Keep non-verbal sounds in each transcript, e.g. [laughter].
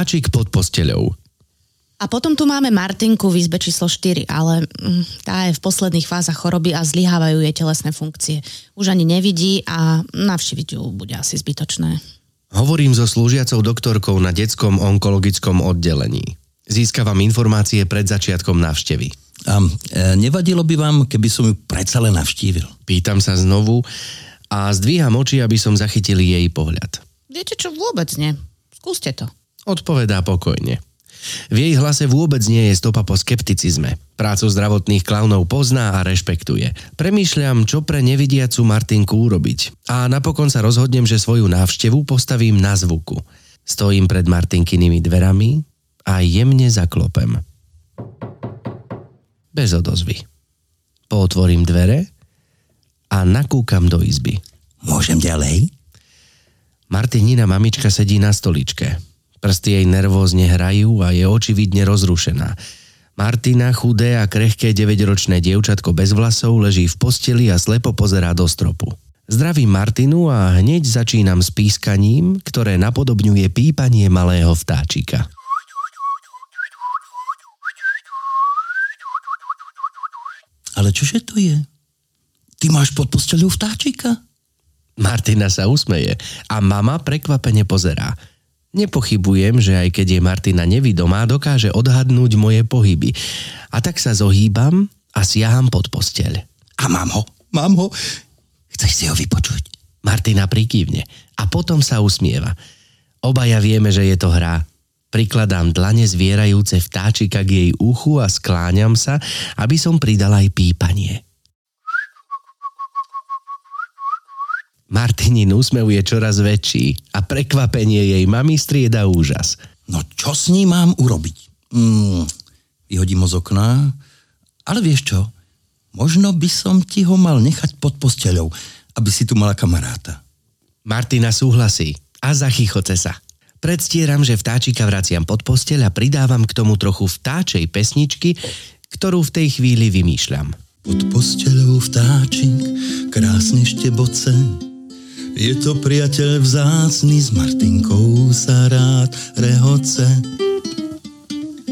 Vtáčik pod posteľou. A potom tu máme Martinku v izbe číslo 4, ale mm, tá je v posledných fázach choroby a zlyhávajú jej telesné funkcie. Už ani nevidí a navštíviť ju bude asi zbytočné. Hovorím so slúžiacou doktorkou na detskom onkologickom oddelení. Získavam informácie pred začiatkom návštevy. A e, nevadilo by vám, keby som ju predsa len navštívil? Pýtam sa znovu a zdvíham oči, aby som zachytil jej pohľad. Viete čo, vôbec nie. Skúste to. Odpovedá pokojne. V jej hlase vôbec nie je stopa po skepticizme. Prácu zdravotných klaunov pozná a rešpektuje. Premýšľam, čo pre nevidiacu Martinku urobiť. A napokon sa rozhodnem, že svoju návštevu postavím na zvuku. Stojím pred Martinkynými dverami a jemne zaklopem. Bez odozvy. Pootvorím dvere a nakúkam do izby. Môžem ďalej? Martinina mamička sedí na stoličke. Prsty jej nervózne hrajú a je očividne rozrušená. Martina, chudé a krehké 9-ročné dievčatko bez vlasov, leží v posteli a slepo pozerá do stropu. Zdravím Martinu a hneď začínam s pískaním, ktoré napodobňuje pípanie malého vtáčika. Ale čože to je? Ty máš pod posteľou vtáčika? Martina sa usmeje a mama prekvapene pozerá. Nepochybujem, že aj keď je Martina nevidomá, dokáže odhadnúť moje pohyby. A tak sa zohýbam a siaham pod posteľ. A mám ho, mám ho. Chceš si ho vypočuť? Martina prikývne a potom sa usmieva. Obaja vieme, že je to hra. Prikladám dlane zvierajúce vtáčika k jej uchu a skláňam sa, aby som pridal aj pípanie. Martinin úsmev je čoraz väčší a prekvapenie jej mamy strieda úžas. No čo s ním mám urobiť? Mm, vyhodím ho z okna, ale vieš čo? Možno by som ti ho mal nechať pod posteľou, aby si tu mala kamaráta. Martina súhlasí a zachychoce sa. Predstieram, že vtáčika vraciam pod posteľ a pridávam k tomu trochu vtáčej pesničky, ktorú v tej chvíli vymýšľam. Pod posteľou vtáčik krásne šteboce, je to priateľ vzácný, s Martinkou sa rád rehoce.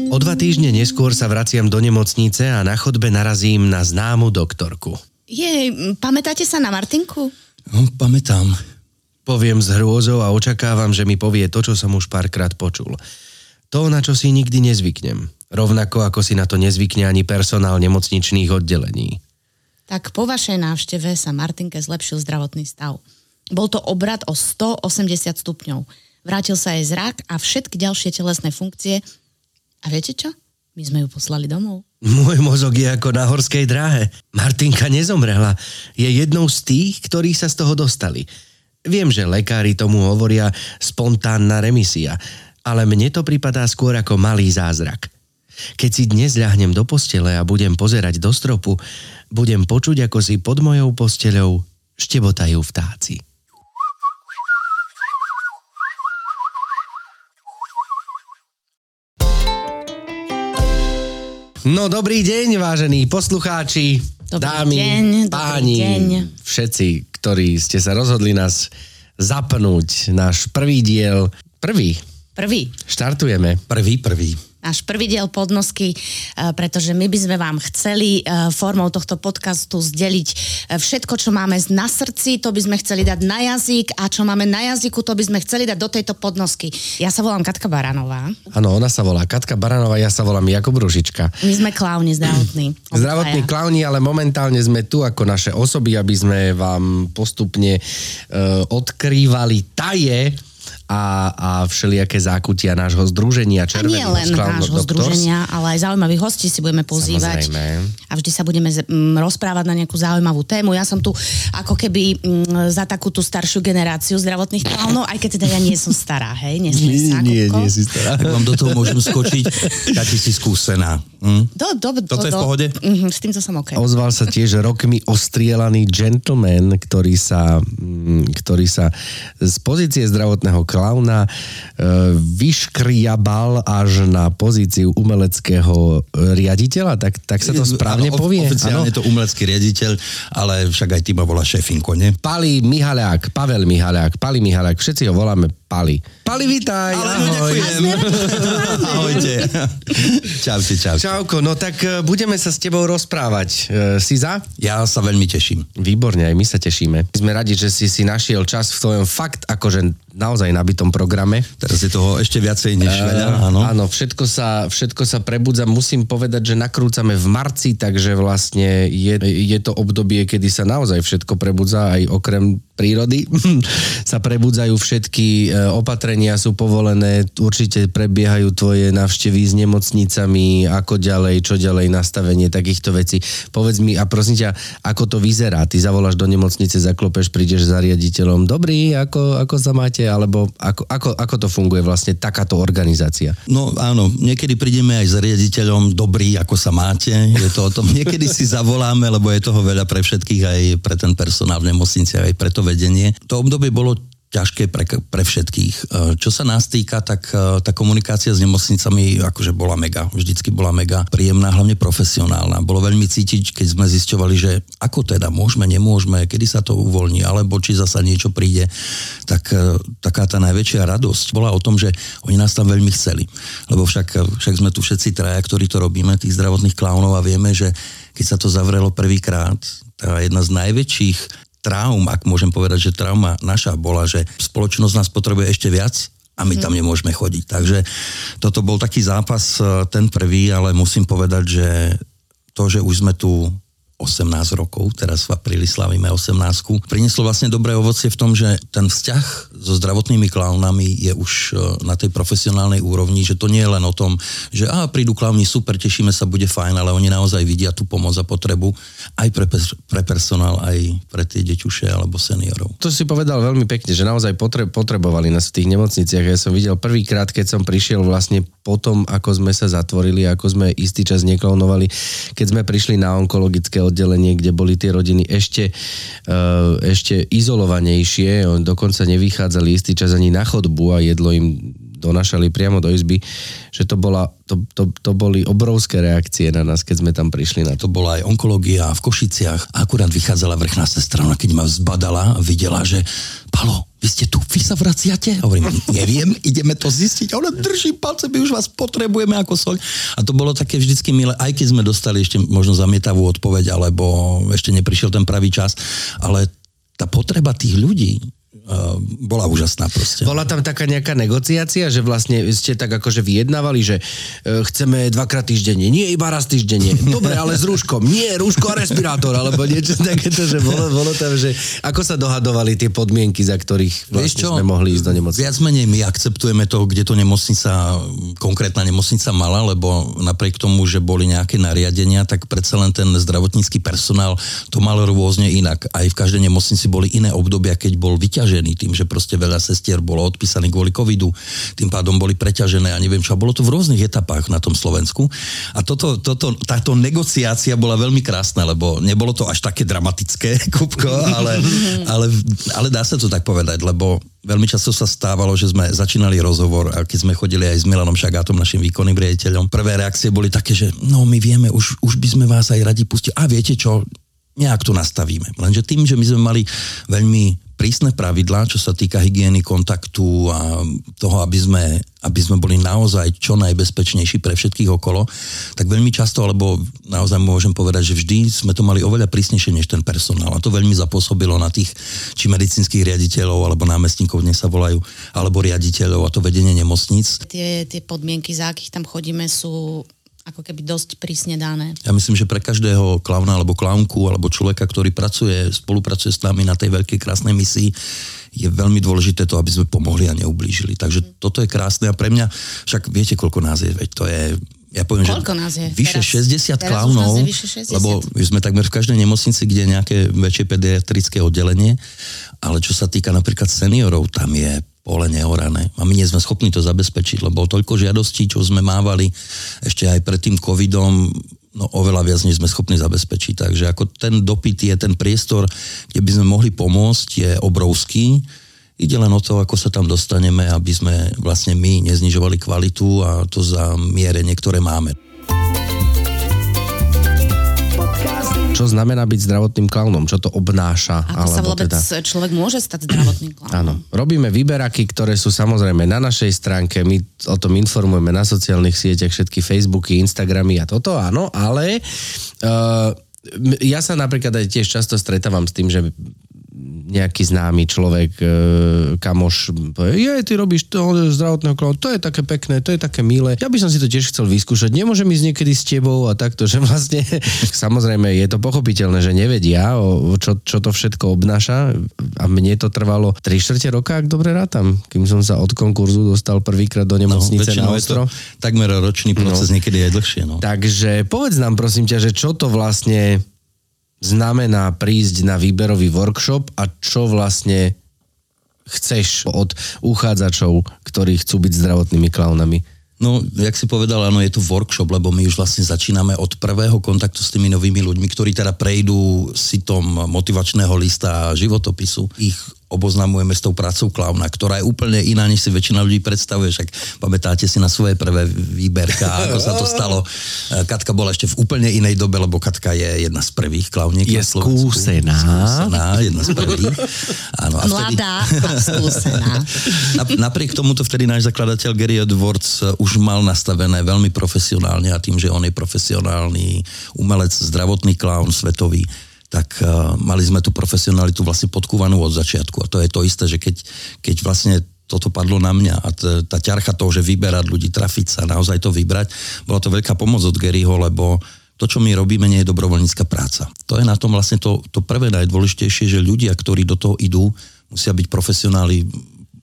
O dva týždne neskôr sa vraciam do nemocnice a na chodbe narazím na známu doktorku. Jej, pamätáte sa na Martinku? No, pamätám. Poviem s hrôzou a očakávam, že mi povie to, čo som už párkrát počul. To, na čo si nikdy nezvyknem. Rovnako ako si na to nezvykne ani personál nemocničných oddelení. Tak po vašej návšteve sa Martinke zlepšil zdravotný stav. Bol to obrad o 180 stupňov. Vrátil sa jej zrak a všetky ďalšie telesné funkcie. A viete čo? My sme ju poslali domov. Môj mozog je ako na horskej dráhe. Martinka nezomrela. Je jednou z tých, ktorí sa z toho dostali. Viem, že lekári tomu hovoria spontánna remisia, ale mne to pripadá skôr ako malý zázrak. Keď si dnes ľahnem do postele a budem pozerať do stropu, budem počuť, ako si pod mojou posteľou štebotajú vtáci. No dobrý deň, vážení poslucháči, Dobrý dámy, deň, dobrý páni, deň. všetci, ktorí ste sa rozhodli nás zapnúť. Náš prvý diel, prvý, Prvý. štartujeme. Prvý, prvý. Náš prvý diel podnosky, eh, pretože my by sme vám chceli eh, formou tohto podcastu zdeliť eh, všetko, čo máme na srdci, to by sme chceli dať na jazyk a čo máme na jazyku, to by sme chceli dať do tejto podnosky. Ja sa volám Katka Baranová. Áno, ona sa volá Katka Baranová, ja sa volám Jakub Ružička. My sme klauni zdravotní. [clears throat] Zdravotní klauni, ale momentálne sme tu ako naše osoby, aby sme vám postupne uh, odkrývali taje a, a všelijaké zákutia nášho združenia A Červený nie len nášho Doctors. združenia, ale aj zaujímavých hostí si budeme pozývať. Samozrejme. A vždy sa budeme z- m, rozprávať na nejakú zaujímavú tému. Ja som tu ako keby m, za takú tú staršiu generáciu zdravotných klaunov, aj keď teda ja nie som stará, hej? Nesmej sa, Nie, nie, Kupko. nie si stará. Tak vám do toho môžem skočiť, ja ty si skúsená. Hm? Do, do, do, Toto je v do- pohode? Mhm, s týmto som OK. Ozval sa tiež rokmi ostrielaný gentleman, ktorý sa, mm, ktorý sa z pozície zdravotného klauna e, vyškriabal až na pozíciu umeleckého riaditeľa, tak, tak sa to správne Áno, povie. Oficiálne áno? je to umelecký riaditeľ, ale však aj ty ma volá šefinko, nie? Pali Mihaliak, Pavel Mihaliak, Pali Mihaliak, všetci ho voláme Pali. Pali, Ale no, ahoj. ďakujem. Ahojte. [laughs] Čaute, čaute. Čauko, no tak e, budeme sa s tebou rozprávať. E, Si za? Ja sa veľmi teším. Výborne, aj my sa tešíme. Sme radi, že si si našiel čas v tvojom fakt akože naozaj nabitom programe. Teraz je toho ešte viacej než veľa, áno. Áno, všetko sa, všetko sa prebudza. Musím povedať, že nakrúcame v marci, takže vlastne je, je to obdobie, kedy sa naozaj všetko prebudza, aj okrem prírody. [laughs] sa prebudzajú všetky opatrenia, sú povolené, určite prebiehajú tvoje návštevy s nemocnicami, ako ďalej, čo ďalej, nastavenie takýchto vecí. Povedz mi, a prosím ťa, ako to vyzerá? Ty zavoláš do nemocnice, zaklopeš, prídeš za riaditeľom, dobrý, ako, ako sa máte, alebo ako, ako, ako to funguje vlastne takáto organizácia? No áno, niekedy prídeme aj s riaditeľom, dobrý, ako sa máte, je to o tom. [laughs] Niekedy si zavoláme, lebo je toho veľa pre všetkých, aj pre ten personál v nemocnici, aj pre to vedenie. To obdobie bolo ťažké pre, pre všetkých. E, Čo sa nás týka, tak e, tá komunikácia s nemocnicami akože bola mega, vždycky bola mega príjemná, hlavne profesionálna. Bolo veľmi cítiť, keď sme zisťovali, že ako teda môžeme, nemôžeme, kedy sa to uvoľní, alebo či zasa niečo príde, tak e, taká tá najväčšia radosť bola o tom, že oni nás tam veľmi chceli. Lebo však, však sme tu všetci traja, ktorí to robíme, tých zdravotných klaunov a vieme, že keď sa to zavrelo prvýkrát, tá jedna z najväčších traum, ak môžem povedať, že trauma naša bola, že spoločnosť nás potrebuje ešte viac a my tam nemôžeme chodiť. Takže toto bol taký zápas, eh, ten prvý, ale musím povedať, že to, že už sme tu 18 rokov, teraz v apríli slavíme 18, prinieslo vlastne dobré ovocie v tom, že ten vzťah so zdravotnými klaunami je už eh, na tej profesionálnej úrovni, že to nie je len o tom, že a prídu klauni, super, tešíme sa, bude fajn, ale oni naozaj vidia tú pomoc a potrebu aj pre, pre personál, aj pre tie deťuše alebo seniorov. To si povedal veľmi pekne, že naozaj potre- potrebovali nás v tých nemocniciach. Ja som videl prvýkrát, keď som prišiel vlastne potom, ako sme sa zatvorili, ako sme istý čas neklonovali, keď sme prišli na onkologické oddelenie, kde boli tie rodiny ešte, uh, ešte izolovanejšie, dokonca nevychádzali istý čas ani na chodbu a jedlo im donašali priamo do izby, že to, bola, to, to, to boli obrovské reakcie na nás, keď sme tam prišli na to. To bola aj onkológia v Košiciach akurát vychádzala vrchná sestra, keď ma zbadala videla, že Palo, vy ste tu, vy sa vraciate? Hovorím, neviem, ideme to zistiť. A ona drží palce, my už vás potrebujeme ako soľ. A to bolo také vždycky milé, aj keď sme dostali ešte možno zamietavú odpoveď, alebo ešte neprišiel ten pravý čas, ale tá potreba tých ľudí bola úžasná proste. Bola tam taká nejaká negociácia, že vlastne ste tak akože vyjednávali, že e, chceme dvakrát týždenne, nie iba raz týždenne. Dobre, ale s rúškom. Nie, rúško a respirátor, alebo niečo takéto, že bolo, bolo tam, že ako sa dohadovali tie podmienky, za ktorých vlastne sme mohli ísť do nemocnice. Viac menej my akceptujeme to, kde to nemocnica, konkrétna nemocnica mala, lebo napriek tomu, že boli nejaké nariadenia, tak predsa len ten zdravotnícky personál to mal rôzne inak. Aj v každej nemocnici boli iné obdobia, keď bol vyťažený tým, že proste veľa sestier bolo odpísaných kvôli covidu, tým pádom boli preťažené a neviem čo. A bolo to v rôznych etapách na tom Slovensku. A toto, toto, táto negociácia bola veľmi krásna, lebo nebolo to až také dramatické, [laughs] Kupko, ale, ale, ale dá sa to tak povedať, lebo veľmi často sa stávalo, že sme začínali rozhovor a keď sme chodili aj s Milanom Šagátom, našim výkonným riaditeľom, prvé reakcie boli také, že no my vieme, už, už by sme vás aj radi pustili. A viete čo, nejak to nastavíme. Lenže tým, že my sme mali veľmi prísne pravidlá, čo sa týka hygieny, kontaktu a toho, aby sme, aby sme boli naozaj čo najbezpečnejší pre všetkých okolo, tak veľmi často, alebo naozaj môžem povedať, že vždy sme to mali oveľa prísnejšie než ten personál. A to veľmi zapôsobilo na tých či medicínskych riaditeľov, alebo námestníkov, dnes sa volajú, alebo riaditeľov a to vedenie nemocníc. Tie, tie podmienky, za akých tam chodíme, sú ako keby dosť prísne dané. Ja myslím, že pre každého klauna alebo klaunku alebo človeka, ktorý pracuje, spolupracuje s nami na tej veľkej krásnej misii, je veľmi dôležité to, aby sme pomohli a neublížili. Takže toto je krásne a pre mňa, však viete, koľko nás je, veď to je ja poviem, Koľko že nás je? vyše Teraz- 60 teraz klaunov, vyše 60. lebo sme takmer v každej nemocnici, kde je nejaké väčšie pediatrické oddelenie, ale čo sa týka napríklad seniorov, tam je pole neorané. A my nie sme schopní to zabezpečiť, lebo toľko žiadostí, čo sme mávali ešte aj pred tým covidom, no oveľa viac, než sme schopní zabezpečiť. Takže ako ten dopyt je, ten priestor, kde by sme mohli pomôcť, je obrovský. Ide len o to, ako sa tam dostaneme, aby sme vlastne my neznižovali kvalitu a to za miere niektoré máme. Čo znamená byť zdravotným klaunom, čo to obnáša. Ako sa alebo vôbec teda... človek môže stať zdravotným klaunom? Áno, robíme výberaky, ktoré sú samozrejme na našej stránke, my o tom informujeme na sociálnych sieťach, všetky Facebooky, Instagramy a toto, áno, ale uh, ja sa napríklad aj tiež často stretávam s tým, že nejaký známy človek, e, kamoš, povie, je, ty robíš to zdravotného klonu, to je také pekné, to je také milé. Ja by som si to tiež chcel vyskúšať, nemôžem ísť niekedy s tebou a takto, že vlastne, [laughs] samozrejme, je to pochopiteľné, že nevedia, o, čo, čo to všetko obnáša a mne to trvalo 3 čtvrte roka, ak dobre rátam, kým som sa od konkurzu dostal prvýkrát do nemocnice no, na ostro. takmer ročný proces, no. niekedy aj dlhšie. No. Takže povedz nám prosím ťa, že čo to vlastne znamená prísť na výberový workshop a čo vlastne chceš od uchádzačov, ktorí chcú byť zdravotnými klaunami? No, jak si povedal, áno, je to workshop, lebo my už vlastne začíname od prvého kontaktu s tými novými ľuďmi, ktorí teda prejdú si tom motivačného lista a životopisu. Ich oboznamujeme s tou prácou klauna, ktorá je úplne iná, než si väčšina ľudí predstavuje. Však pamätáte si na svoje prvé výberka, ako sa to stalo. Katka bola ešte v úplne inej dobe, lebo Katka je jedna z prvých klauniek. Je skúsená. skúsená. jedna z prvých. Áno, a Mladá a skúsená. [laughs] Napriek tomuto vtedy náš zakladateľ Gary Edwards eh, už mal nastavené veľmi profesionálne a tým, že on je profesionálny umelec, zdravotný klaun svetový, tak uh, mali sme tú profesionalitu vlastne podkúvanú od začiatku. A to je to isté, že keď, keď vlastne toto padlo na mňa a t- tá ťarcha toho, že vyberať ľudí, trafiť sa, naozaj to vybrať, bola to veľká pomoc od Garyho, lebo to, čo my robíme, nie je dobrovoľnícka práca. To je na tom vlastne to, to prvé najdôležitejšie, že ľudia, ktorí do toho idú, musia byť profesionáli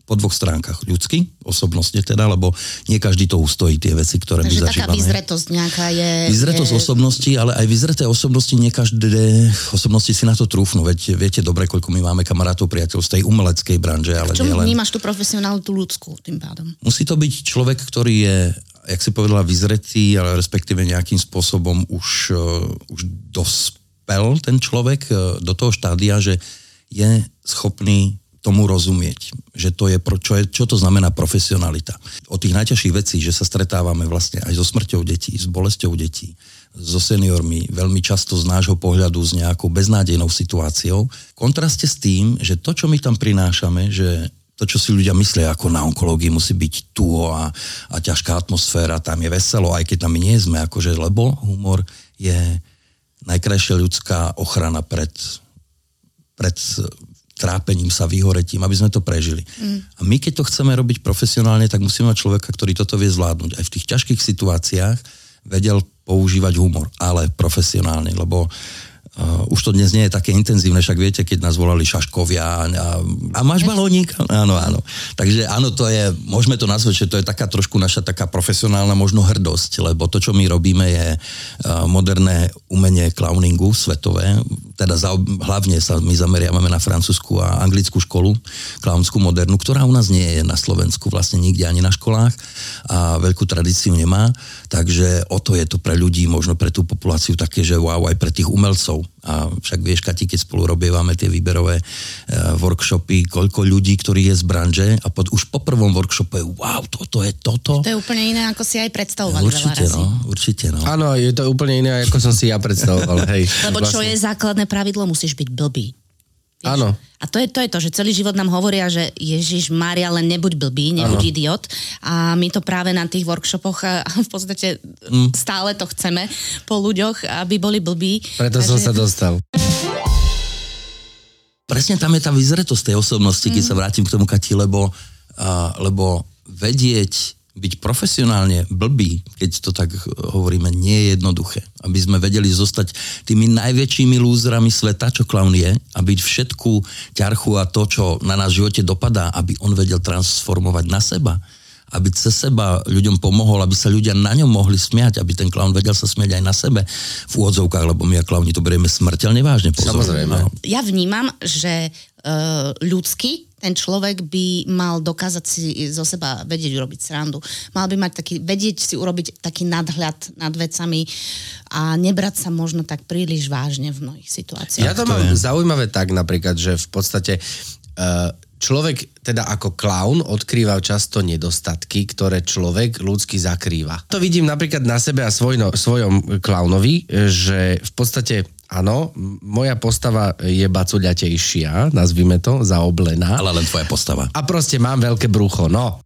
po dvoch stránkach. Ľudský, osobnostne teda, lebo nie každý to ustojí, tie veci, ktoré Takže my zažívame. taká vyzretosť nejaká je... Vyzretosť je... osobnosti, ale aj vyzreté osobnosti, nie každé osobnosti si na to trúfnú. Veď viete dobre, koľko my máme kamarátov, priateľov z tej umeleckej branže. Ale v čom len... vnímaš tú profesionalitu ľudskú tým pádom? Musí to byť človek, ktorý je jak si povedala, vyzretý, ale respektíve nejakým spôsobom už, uh, už dospel ten človek uh, do toho štádia, že je schopný tomu rozumieť, že to je, čo, je, čo to znamená profesionalita. Od tých najťažších vecí, že sa stretávame vlastne aj so smrťou detí, s bolesťou detí, so seniormi, veľmi často z nášho pohľadu s nejakou beznádejnou situáciou, v kontraste s tým, že to, čo my tam prinášame, že to, čo si ľudia myslia, ako na onkológii musí byť tu a, a ťažká atmosféra, tam je veselo, aj keď tam my nie sme, akože, lebo humor je najkrajšia ľudská ochrana pred, pred trápením sa, vyhoretím, aby sme to prežili. Mm. A my, keď to chceme robiť profesionálne, tak musíme mať človeka, ktorý toto vie zvládnuť. Aj v tých ťažkých situáciách vedel používať humor, ale profesionálne, lebo Uh, už to dnes nie je také intenzívne, však viete, keď nás volali šaškovia a, a máš balónik? Áno, áno. Takže áno, to je, môžeme to nazvať, že to je taká trošku naša taká profesionálna možno hrdosť, lebo to, čo my robíme, je uh, moderné umenie clowningu svetové, teda za, hlavne sa my zameriavame na francúzsku a anglickú školu, klaunskú modernú, ktorá u nás nie je na Slovensku vlastne nikde ani na školách a veľkú tradíciu nemá, takže o to je to pre ľudí, možno pre tú populáciu také, že wow, aj pre tých umelcov a však vieš, Kati, keď spolu robievame tie výberové uh, workshopy, koľko ľudí, ktorí je z branže a pod, už po prvom workshope, wow, toto je toto. To je úplne iné, ako si aj predstavovali. Určite, no, určite, no. Áno, je to úplne iné, ako som si ja predstavoval, hej. Lebo čo vlastne. je základné pravidlo, musíš byť blbý. Áno. A to je, to je to, že celý život nám hovoria, že Ježiš Mária, len nebuď blbý, nebuď ano. idiot. A my to práve na tých workshopoch a [laughs] v podstate mm. stále to chceme po ľuďoch, aby boli blbí. Preto Takže... som sa dostal. Presne tam je tá vyzretosť tej osobnosti, mm. keď sa vrátim k tomu, Kati, lebo, uh, lebo vedieť byť profesionálne blbý, keď to tak hovoríme, nie je jednoduché. Aby sme vedeli zostať tými najväčšími lúzrami sveta, čo klaun je, a byť všetku ťarchu a to, čo na nás živote dopadá, aby on vedel transformovať na seba aby cez seba ľuďom pomohol, aby sa ľudia na ňom mohli smiať, aby ten klaun vedel sa smiať aj na sebe v úvodzovkách, lebo my a klauni to berieme smrteľne vážne. Pozor. Samozrejme. No. Ja vnímam, že uh, ľudský ten človek by mal dokázať si zo seba vedieť urobiť srandu. Mal by mať taký, vedieť si urobiť taký nadhľad nad vecami a nebrať sa možno tak príliš vážne v mnohých situáciách. Ja to, mám je. zaujímavé tak napríklad, že v podstate uh, človek teda ako klaun odkrýva často nedostatky, ktoré človek ľudský zakrýva. To vidím napríklad na sebe a svoj, svojom klaunovi, že v podstate áno, moja postava je bacuľatejšia, nazvime to, zaoblená. Ale len tvoja postava. A proste mám veľké brucho, no.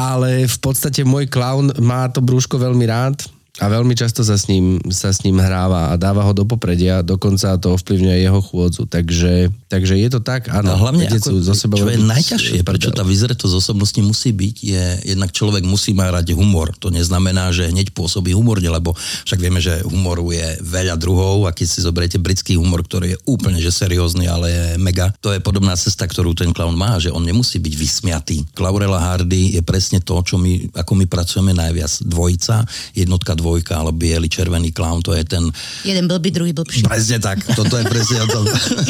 Ale v podstate môj klaun má to brúško veľmi rád a veľmi často sa s ním, sa s ním hráva a dáva ho do popredia, dokonca to ovplyvňuje jeho chôdzu. Takže, takže je to tak, áno. No, hlavne, ako, zo sebou čo je najťažšie, prečo tá vyzretosť osobnosti musí byť, je jednak človek musí mať humor. To neznamená, že hneď pôsobí humorne, lebo však vieme, že humoru je veľa druhov a keď si zoberiete britský humor, ktorý je úplne že seriózny, ale je mega, to je podobná cesta, ktorú ten clown má, že on nemusí byť vysmiatý. Laurela Hardy je presne to, čo my, ako my pracujeme najviac. Dvojica, jednotka, dvojka, ale biely, červený clown, to je ten Jeden blbý, druhý blbší. Presne tak, toto je presne o tom.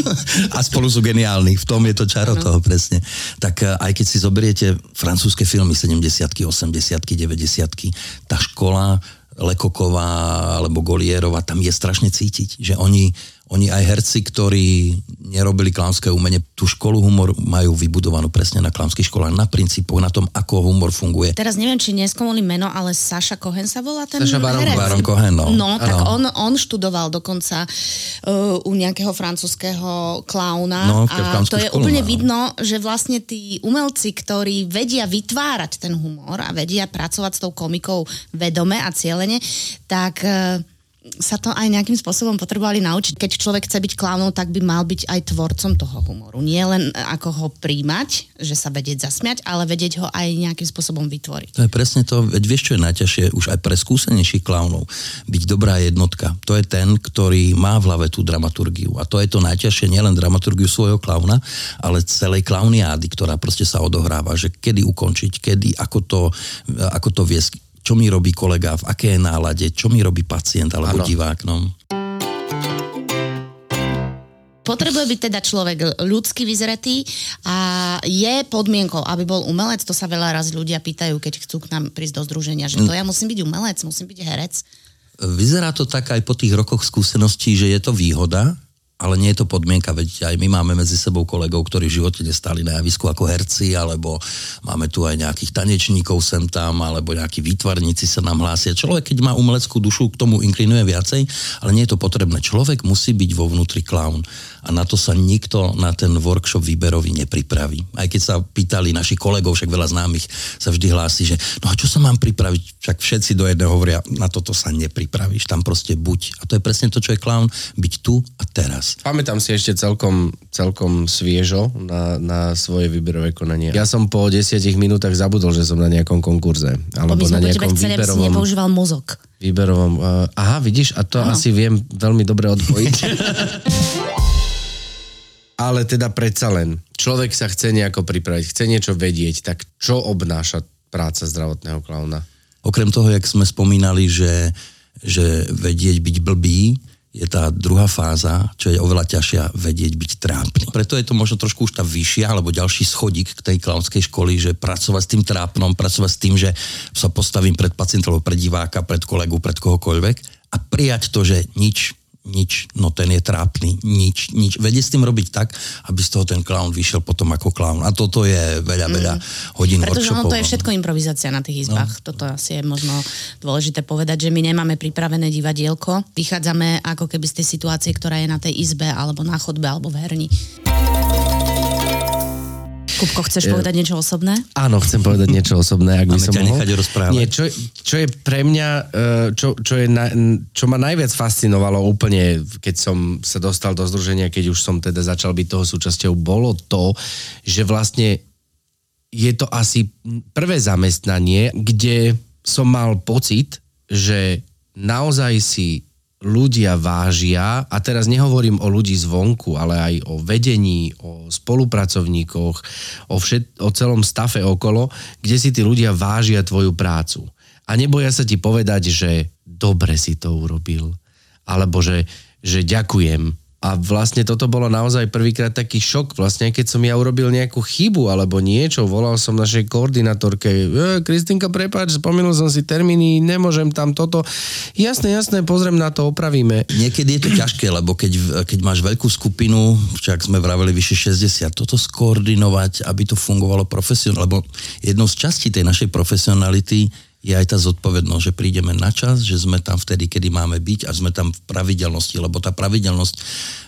[laughs] A spolu sú geniálni, v tom je to čaro ano. toho presne. Tak eh, aj keď si zoberiete francúzske filmy 70 80 90 tá škola Lekoková alebo Golierova, tam je strašne cítiť, že oni, oni aj herci, ktorí nerobili klaunské umenie, tú školu humor majú vybudovanú presne na klaunských školách, na princípoch, na tom, ako humor funguje. Teraz neviem, či neskomolí meno, ale Saša Cohen sa volá ten Saša Baron- herec. Baron Cohen, no. No, tak Áno. on, on študoval dokonca uh, u nejakého francúzského klauna No, a to je školu úplne no. vidno, že vlastne tí umelci, ktorí vedia vytvárať ten humor a vedia pracovať s tou komikou vedome a cieľene, tak uh, sa to aj nejakým spôsobom potrebovali naučiť. Keď človek chce byť klaunom, tak by mal byť aj tvorcom toho humoru. Nie len ako ho príjmať, že sa vedieť zasmiať, ale vedieť ho aj nejakým spôsobom vytvoriť. To je presne to, veď vieš, čo je najťažšie už aj pre skúsenejších klaunov. Byť dobrá jednotka. To je ten, ktorý má v hlave tú dramaturgiu. A to je to najťažšie, nielen dramaturgiu svojho klauna, ale celej klauniády, ktorá proste sa odohráva, že kedy ukončiť, kedy, ako to, ako to viesť, čo mi robí kolega, v akej je nálade, čo mi robí pacient alebo Áno. divák. No. Potrebuje byť teda človek ľudský vyzretý a je podmienkou, aby bol umelec. To sa veľa raz ľudia pýtajú, keď chcú k nám prísť do združenia, že to ja musím byť umelec, musím byť herec. Vyzerá to tak aj po tých rokoch skúseností, že je to výhoda, ale nie je to podmienka, veď aj my máme medzi sebou kolegov, ktorí v živote nestali na javisku ako herci, alebo máme tu aj nejakých tanečníkov sem tam, alebo nejakí výtvarníci sa nám hlásia. Človek, keď má umeleckú dušu, k tomu inklinuje viacej, ale nie je to potrebné. Človek musí byť vo vnútri clown a na to sa nikto na ten workshop výberový nepripraví. Aj keď sa pýtali naši kolegov, však veľa známych sa vždy hlási, že no a čo sa mám pripraviť? Však všetci do jedného hovoria, na toto sa nepripravíš, tam proste buď. A to je presne to, čo je clown, byť tu a teraz. Pamätám si ešte celkom, celkom sviežo na, na svoje výberové konanie. Ja som po desiatich minútach zabudol, že som na nejakom konkurze. Lebo Alebo na nejakom chceli, aby si výberovom, nepoužíval mozog. výberovom... Uh, aha, vidíš, a to Áno. asi viem veľmi dobre odvojiť. [laughs] Ale teda predsa len, človek sa chce nejako pripraviť, chce niečo vedieť, tak čo obnáša práca zdravotného klauna? Okrem toho, jak sme spomínali, že, že vedieť byť blbý, je tá druhá fáza, čo je oveľa ťažšia, vedieť byť trápny. Preto je to možno trošku už tá vyššia, alebo ďalší schodík k tej klaunskej školy, že pracovať s tým trápnom, pracovať s tým, že sa postavím pred pacienta, alebo pred diváka, pred kolegu, pred kohokoľvek a prijať to, že nič nič, no ten je trápny, nič, nič. Vedie s tým robiť tak, aby z toho ten clown vyšiel potom ako clown. A toto je veľa, veľa hodín Pretože workshopov. to je všetko improvizácia na tých izbách. No. Toto asi je možno dôležité povedať, že my nemáme pripravené divadielko. Vychádzame ako keby z tej situácie, ktorá je na tej izbe, alebo na chodbe, alebo v herni. Kupko, chceš povedať niečo osobné? Áno, chcem povedať niečo osobné, ak by som ťa mohol. rozprávať. Nie, čo, čo je pre mňa, e, čo, čo, je na, čo ma najviac fascinovalo úplne, keď som sa dostal do združenia, keď už som teda začal byť toho súčasťou, bolo to, že vlastne je to asi prvé zamestnanie, kde som mal pocit, že naozaj si ľudia vážia, a teraz nehovorím o ľudí zvonku, ale aj o vedení, o spolupracovníkoch, o, všet, o celom stafe okolo, kde si tí ľudia vážia tvoju prácu. A neboja sa ti povedať, že dobre si to urobil, alebo že, že ďakujem. A vlastne toto bolo naozaj prvýkrát taký šok, vlastne keď som ja urobil nejakú chybu alebo niečo, volal som našej koordinátorke, e, Kristinka, prepáč, spomenul som si termíny, nemôžem tam toto. Jasné, jasné, pozriem na to, opravíme. Niekedy je to ťažké, lebo keď, keď máš veľkú skupinu, však sme vraveli vyše 60, toto skoordinovať, aby to fungovalo profesionálne, lebo jednou z častí tej našej profesionality je aj tá zodpovednosť, že prídeme na čas, že sme tam vtedy, kedy máme byť a sme tam v pravidelnosti, lebo tá pravidelnosť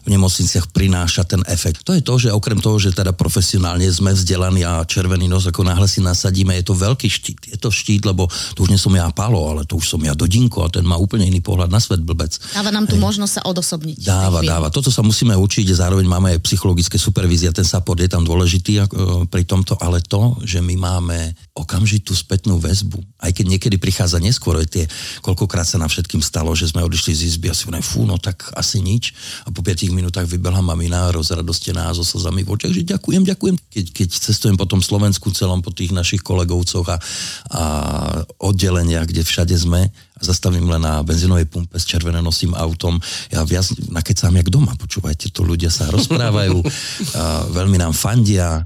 v nemocniciach prináša ten efekt. To je to, že okrem toho, že teda profesionálne sme vzdelaní a červený nos ako náhle si nasadíme, je to veľký štít. Je to štít, lebo to už nie som ja Palo, ale to už som ja Dodinko a ten má úplne iný pohľad na svet blbec. Dáva nám tu možnosť sa odosobniť. Dáva, dáva. Toto sa musíme učiť, zároveň máme aj psychologické supervízie, ten support je tam dôležitý e, pri tomto, ale to, že my máme okamžitú spätnú väzbu, aj keď niekedy prichádza neskôr, tie, koľkokrát sa nám všetkým stalo, že sme odišli z izby a si hovorím, fú, no tak asi nič. A po 5 minútach vybehla mamina rozradostená so slzami v očiach, že ďakujem, ďakujem. Keď, keď cestujem po tom Slovensku celom, po tých našich kolegovcoch a, a oddeleniach, kde všade sme, zastavím len na benzínovej pumpe s červenonosým autom. Ja viac nakecám jak doma, počúvajte, to ľudia sa rozprávajú, [laughs] veľmi nám fandia.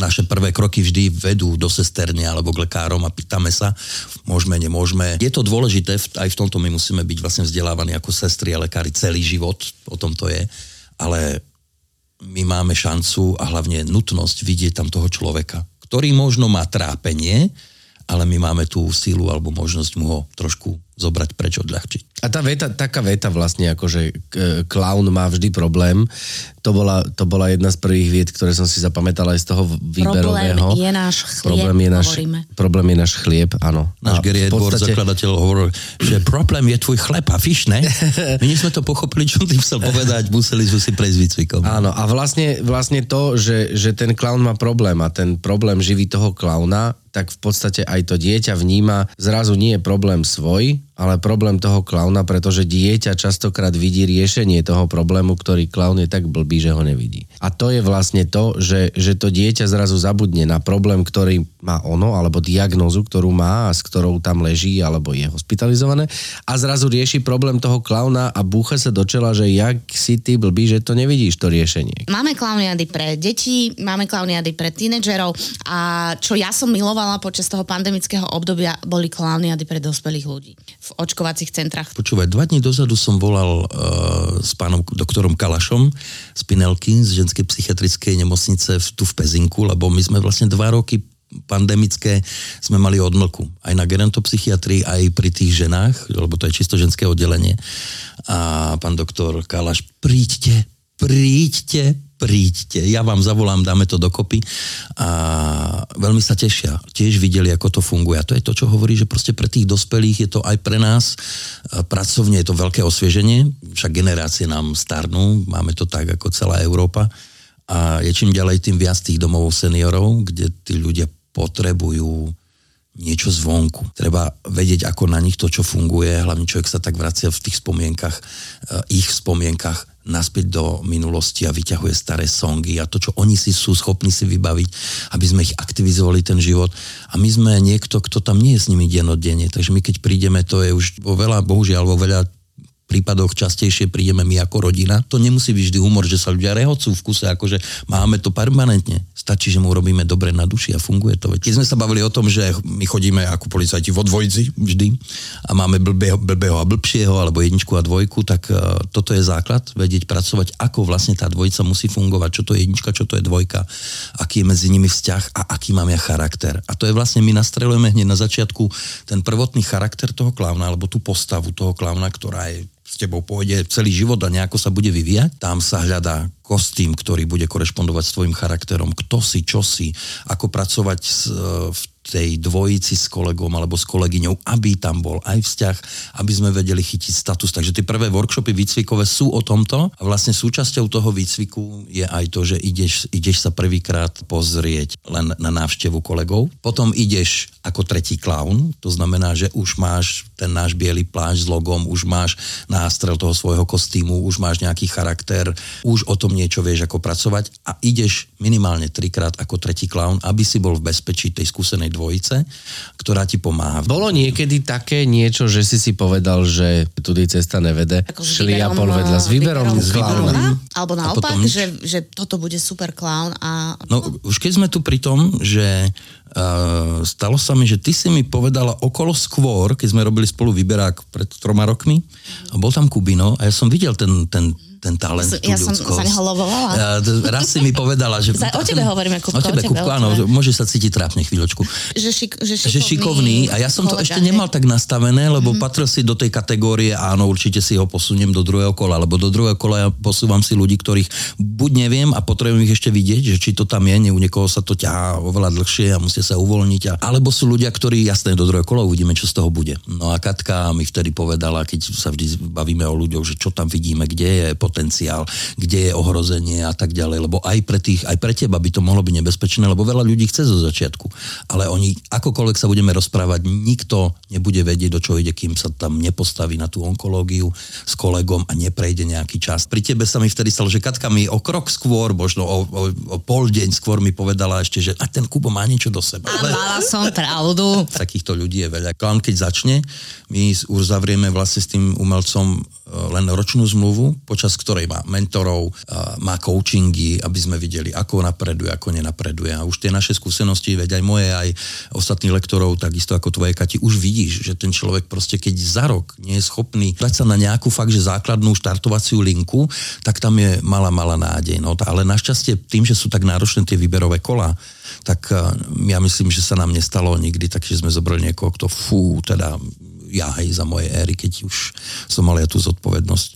Naše prvé kroky vždy vedú do sesterny alebo k lekárom a pýtame sa, môžeme, nemôžeme. Je to dôležité, aj v tomto my musíme byť vlastne vzdelávaní ako sestry a lekári celý život, o tom to je, ale my máme šancu a hlavne nutnosť vidieť tam toho človeka, ktorý možno má trápenie, ale my máme tú sílu alebo možnosť mu ho trošku zobrať preč, odľahčiť. A tá veta, taká veta vlastne, ako že klaun má vždy problém, to bola, to bola jedna z prvých viet, ktoré som si zapamätala aj z toho výberového. Problém je náš chlieb, problém je náš, hovoríme. problém je náš chlieb, áno. Náš A Gary Edward, podstate- zakladateľ, hovoril, že problém je tvoj chleb a fiš, ne? My sme to pochopili, čo tým chcel povedať, museli sme si prejsť výcvikom. Áno, a vlastne, vlastne to, že, že ten klaun má problém a ten problém živí toho klauna, tak v podstate aj to dieťa vníma, zrazu nie je problém svoj, ale problém toho klauna, pretože dieťa častokrát vidí riešenie toho problému, ktorý klaun je tak blbý, že ho nevidí. A to je vlastne to, že, že to dieťa zrazu zabudne na problém, ktorý má ono, alebo diagnózu, ktorú má a s ktorou tam leží, alebo je hospitalizované a zrazu rieši problém toho klauna a búcha sa do čela, že jak si ty blbý, že to nevidíš, to riešenie. Máme klauniady pre deti, máme klauniady pre tínedžerov a čo ja som milovala počas toho pandemického obdobia, boli klauniady pre dospelých ľudí v očkovacích centrách. Počúvaj, dva dní dozadu som volal uh, s pánom doktorom Kalašom z Pinelky, z ženskej psychiatrickej nemocnice v, tu v Pezinku, lebo my sme vlastne dva roky pandemické sme mali odmlku. Aj na gerontopsychiatrii, aj pri tých ženách, lebo to je čisto ženské oddelenie. A pán doktor Kalaš, príďte, príďte, príďte. Ja vám zavolám, dáme to dokopy a veľmi sa tešia. Tiež videli, ako to funguje. A to je to, čo hovorí, že proste pre tých dospelých je to aj pre nás e, pracovne je to veľké osvieženie, však generácie nám starnú, máme to tak ako celá Európa a je čím ďalej tým viac tých domov seniorov, kde tí ľudia potrebujú niečo zvonku. Treba vedieť, ako na nich to, čo funguje, hlavne človek sa tak vracia v tých spomienkach, eh, ich spomienkach naspäť do minulosti a vyťahuje staré songy a to, čo oni si sú schopní si vybaviť, aby sme ich aktivizovali ten život. A my sme niekto, kto tam nie je s nimi dennodenne. Takže my keď prídeme, to je už vo veľa, bohužiaľ, vo veľa prípadoch častejšie prídeme my ako rodina. To nemusí byť vždy humor, že sa ľudia rehocú v kuse, akože máme to permanentne. Stačí, že mu robíme dobre na duši a funguje to. Keď sme sa bavili o tom, že my chodíme ako policajti vo dvojci vždy a máme blbého, blbého a blbšieho, alebo jedničku a dvojku, tak uh, toto je základ, vedieť pracovať, ako vlastne tá dvojica musí fungovať, čo to je jednička, čo to je dvojka, aký je medzi nimi vzťah a aký mám ja charakter. A to je vlastne, my nastrelujeme hneď na začiatku ten prvotný charakter toho klauna, alebo tú postavu toho klauna, ktorá je s tebou pôjde celý život a nejako sa bude vyvíjať. Tam sa hľadá kostým, ktorý bude korešpondovať s tvojim charakterom, kto si, čo si, ako pracovať s, e, v tej dvojici s kolegom alebo s kolegyňou, aby tam bol aj vzťah, aby sme vedeli chytiť status. Takže tie prvé workshopy výcvikové sú o tomto a vlastne súčasťou toho výcviku je aj to, že ideš, ideš sa prvýkrát pozrieť len na návštevu kolegov. Potom ideš ako tretí klaun, to znamená, že už máš ten náš biely plášť s logom, už máš nástrel toho svojho kostýmu, už máš nejaký charakter, už o tom niečo vieš, ako pracovať a ideš minimálne trikrát ako tretí klaun, aby si bol v bezpečí tej skúsenej dvojice, ktorá ti pomáha. Bolo niekedy také niečo, že si si povedal, že tudy cesta nevede, Ako s šliapol výberom, vedľa s výberom, výberom klauna. klauna? Alebo naopak, potom že, že toto bude super clown a... No, už keď sme tu pri tom, že uh, stalo sa mi, že ty si mi povedala okolo skôr, keď sme robili spolu výberák pred troma rokmi, a bol tam Kubino a ja som videl ten, ten ten talent, tú Ja som za neho lovovala. Ja, raz si mi povedala, že... [laughs] Za- o tebe hovoríme, Kupko, O tebe, Kupko, áno, môže sa cítiť trápne chvíľočku. Že, šik, že, šikovný, Že šikovný a ja som to kolega, ešte hej. nemal tak nastavené, lebo mm. patril si do tej kategórie, áno, určite si ho posuniem do druhého kola, lebo do druhého kola ja posúvam si ľudí, ktorých buď neviem a potrebujem ich ešte vidieť, že či to tam je, u niekoho sa to ťahá oveľa dlhšie a musia sa uvoľniť, a, alebo sú ľudia, ktorí, jasné, do druhého kola uvidíme, čo z toho bude. No a Katka mi vtedy povedala, keď sa vždy bavíme o ľuďoch, že čo tam vidíme, kde je potenciál, kde je ohrozenie a tak ďalej, lebo aj pre tých, aj pre teba by to mohlo byť nebezpečné, lebo veľa ľudí chce zo začiatku, ale oni, akokoľvek sa budeme rozprávať, nikto nebude vedieť, do čoho ide, kým sa tam nepostaví na tú onkológiu s kolegom a neprejde nejaký čas. Pri tebe sa mi vtedy stalo, že Katka mi o krok skôr, možno o, o, o pol deň skôr mi povedala ešte, že a ten Kubo má niečo do seba. A mala som pravdu. Takýchto ľudí je veľa. Klán, keď začne, my uzavrieme vlastne s tým umelcom e, len ročnú zmluvu, počas ktorej má mentorov, e, má coachingy, aby sme videli, ako napreduje, ako nenapreduje. A už tie naše skúsenosti, veď aj moje, aj ostatných lektorov, takisto ako tvoje, Kati, už vidíš, že ten človek proste, keď za rok nie je schopný dať sa na nejakú fakt, že základnú štartovaciu linku, tak tam je malá, malá nádej. No, ale našťastie tým, že sú tak náročné tie výberové kola, tak eh, ja myslím, že sa nám nestalo nikdy, takže sme zobrali niekoho, kto fú, teda ja hej za moje éry, keď už som mal ja tú zodpovednosť.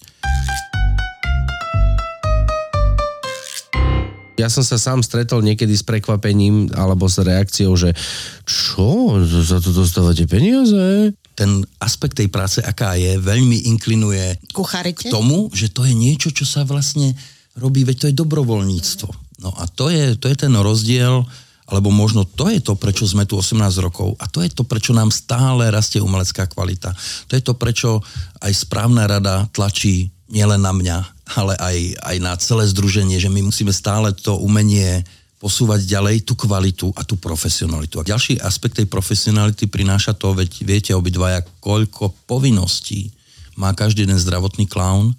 Ja som sa sám stretol niekedy s prekvapením alebo s reakciou, že čo, za to dostávate peniaze? Ten aspekt tej práce, aká je, veľmi inklinuje Kucharite? k tomu, že to je niečo, čo sa vlastne robí, veď to je dobrovoľníctvo. No a to je, to je ten rozdiel, alebo možno to je to, prečo sme tu 18 rokov a to je to, prečo nám stále rastie umelecká kvalita. To je to, prečo aj správna rada tlačí nielen na mňa, ale aj, aj na celé združenie, že my musíme stále to umenie posúvať ďalej tú kvalitu a tú profesionalitu. A ďalší aspekt tej profesionality prináša to, veď viete obidvaja, koľko povinností má každý jeden zdravotný klaun,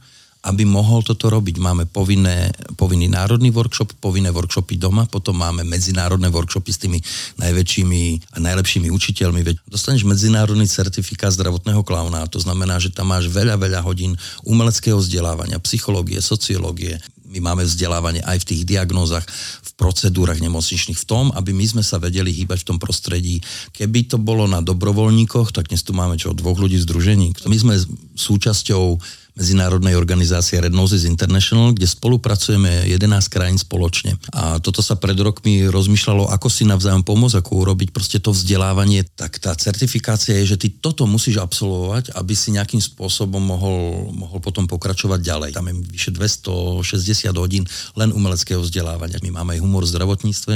aby mohol toto robiť. Máme povinné, povinný národný workshop, povinné workshopy doma, potom máme medzinárodné workshopy s tými najväčšími a najlepšími učiteľmi. Veď dostaneš medzinárodný certifikát zdravotného klauna, to znamená, že tam máš veľa, veľa hodín umeleckého vzdelávania, psychológie, sociológie. My máme vzdelávanie aj v tých diagnózach, v procedúrach nemocničných, v tom, aby my sme sa vedeli hýbať v tom prostredí. Keby to bolo na dobrovoľníkoch, tak dnes tu máme čo, dvoch ľudí združení. My sme súčasťou medzinárodnej organizácie Red Noses International, kde spolupracujeme 11 krajín spoločne. A toto sa pred rokmi rozmýšľalo, ako si navzájom pomôcť, ako urobiť proste to vzdelávanie. Tak tá certifikácia je, že ty toto musíš absolvovať, aby si nejakým spôsobom mohol, mohol potom pokračovať ďalej. Tam je vyše 260 hodín len umeleckého vzdelávania. My máme aj humor v zdravotníctve,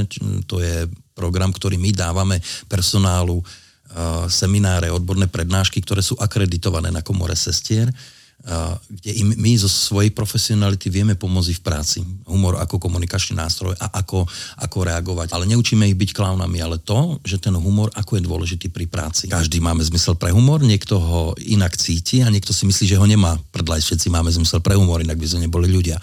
to je program, ktorý my dávame personálu, semináre, odborné prednášky, ktoré sú akreditované na komore sestier kde im my zo svojej profesionality vieme pomôcť v práci. Humor ako komunikačný nástroj a ako, ako reagovať. Ale neučíme ich byť klaunami, ale to, že ten humor ako je dôležitý pri práci. Každý máme zmysel pre humor, niekto ho inak cíti a niekto si myslí, že ho nemá. Predlaj všetci máme zmysel pre humor, inak by sme neboli ľudia.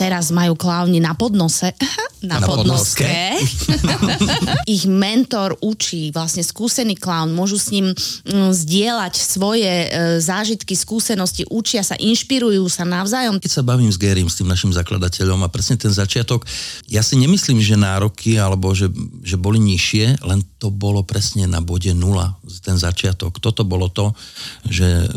Teraz majú klauni na podnose. [laughs] Na, Na podnoske. podnoske. [laughs] Ich mentor učí, vlastne skúsený klaun, môžu s ním mm, zdieľať svoje e, zážitky, skúsenosti, učia sa, inšpirujú sa navzájom. Keď sa bavím s Gerim, s tým našim zakladateľom a presne ten začiatok, ja si nemyslím, že nároky alebo že, že boli nižšie, len to bolo presne na bode nula, ten začiatok. Toto bolo to, že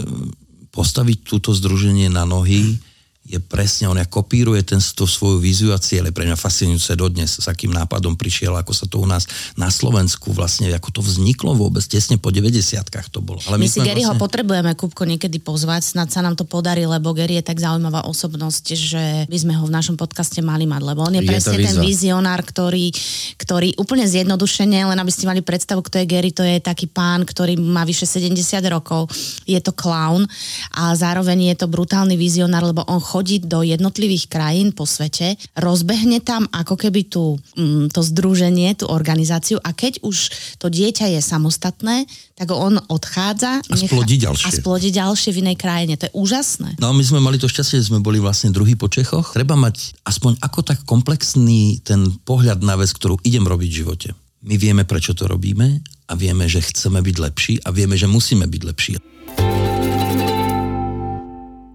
postaviť túto združenie na nohy je presne, on ja kopíruje ten, tú svoju víziu a cieľe. Pre mňa fascinujúce dodnes, s akým nápadom prišiel, ako sa to u nás na Slovensku vlastne, ako to vzniklo vôbec, tesne po 90 to bolo. Ale My, si sme Garyho vlastne- potrebujeme, Kupko, niekedy pozvať, snad sa nám to podarí, lebo Gary je tak zaujímavá osobnosť, že by sme ho v našom podcaste mali mať, lebo on je, Je presne ten vizionár, ktorý, ktorý úplne zjednodušene, len aby ste mali predstavu, kto je Gary, to je taký pán, ktorý má vyše 70 rokov, je to clown a zároveň je to brutálny vizionár, lebo on chodí do jednotlivých krajín po svete, rozbehne tam ako keby tú, mm, to združenie, tú organizáciu a keď už to dieťa je samostatné, tak on odchádza A splodí ďalšie. a splodí ďalšie v inej krajine. To je úžasné. No my sme mali to šťastie, že sme boli vlastne druhý po Čechoch. Treba mať aspoň ako tak komplexný ten pohľad na vec, ktorú idem robiť v živote. My vieme, prečo to robíme a vieme, že chceme byť lepší a vieme, že musíme byť lepší.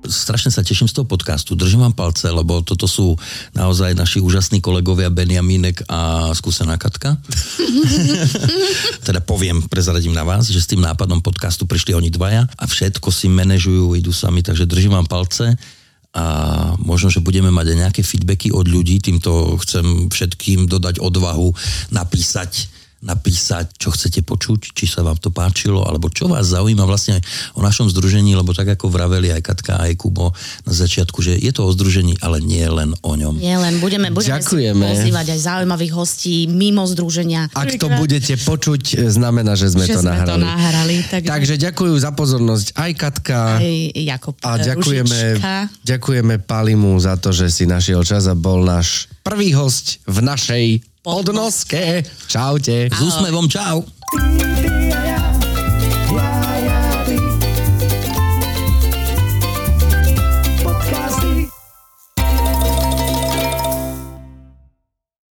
Strašne sa teším z toho podcastu. Držím vám palce, lebo toto sú naozaj naši úžasní kolegovia Benjamínek a skúsená Katka. [laughs] teda poviem, prezaradím na vás, že s tým nápadom podcastu prišli oni dvaja a všetko si manažujú, idú sami, takže držím vám palce a možno, že budeme mať aj nejaké feedbacky od ľudí, týmto chcem všetkým dodať odvahu napísať napísať, čo chcete počuť, či sa vám to páčilo, alebo čo vás zaujíma vlastne o našom združení, lebo tak ako vraveli aj Katka, aj Kubo na začiatku, že je to o združení, ale nie len o ňom. Nie len, budeme, budeme Ďakujeme. si pozývať aj zaujímavých hostí mimo združenia. Ak to budete počuť, znamená, že sme, Že to, sme nahrali. to nahrali, takže- takže ďakujem za pozornosť aj Katka. Aj Jakob A ďakujeme, Ružička. ďakujeme Palimu za to, že si našiel čas a bol náš prvý host v našej podnoske. Čaute. S úsmevom, čau!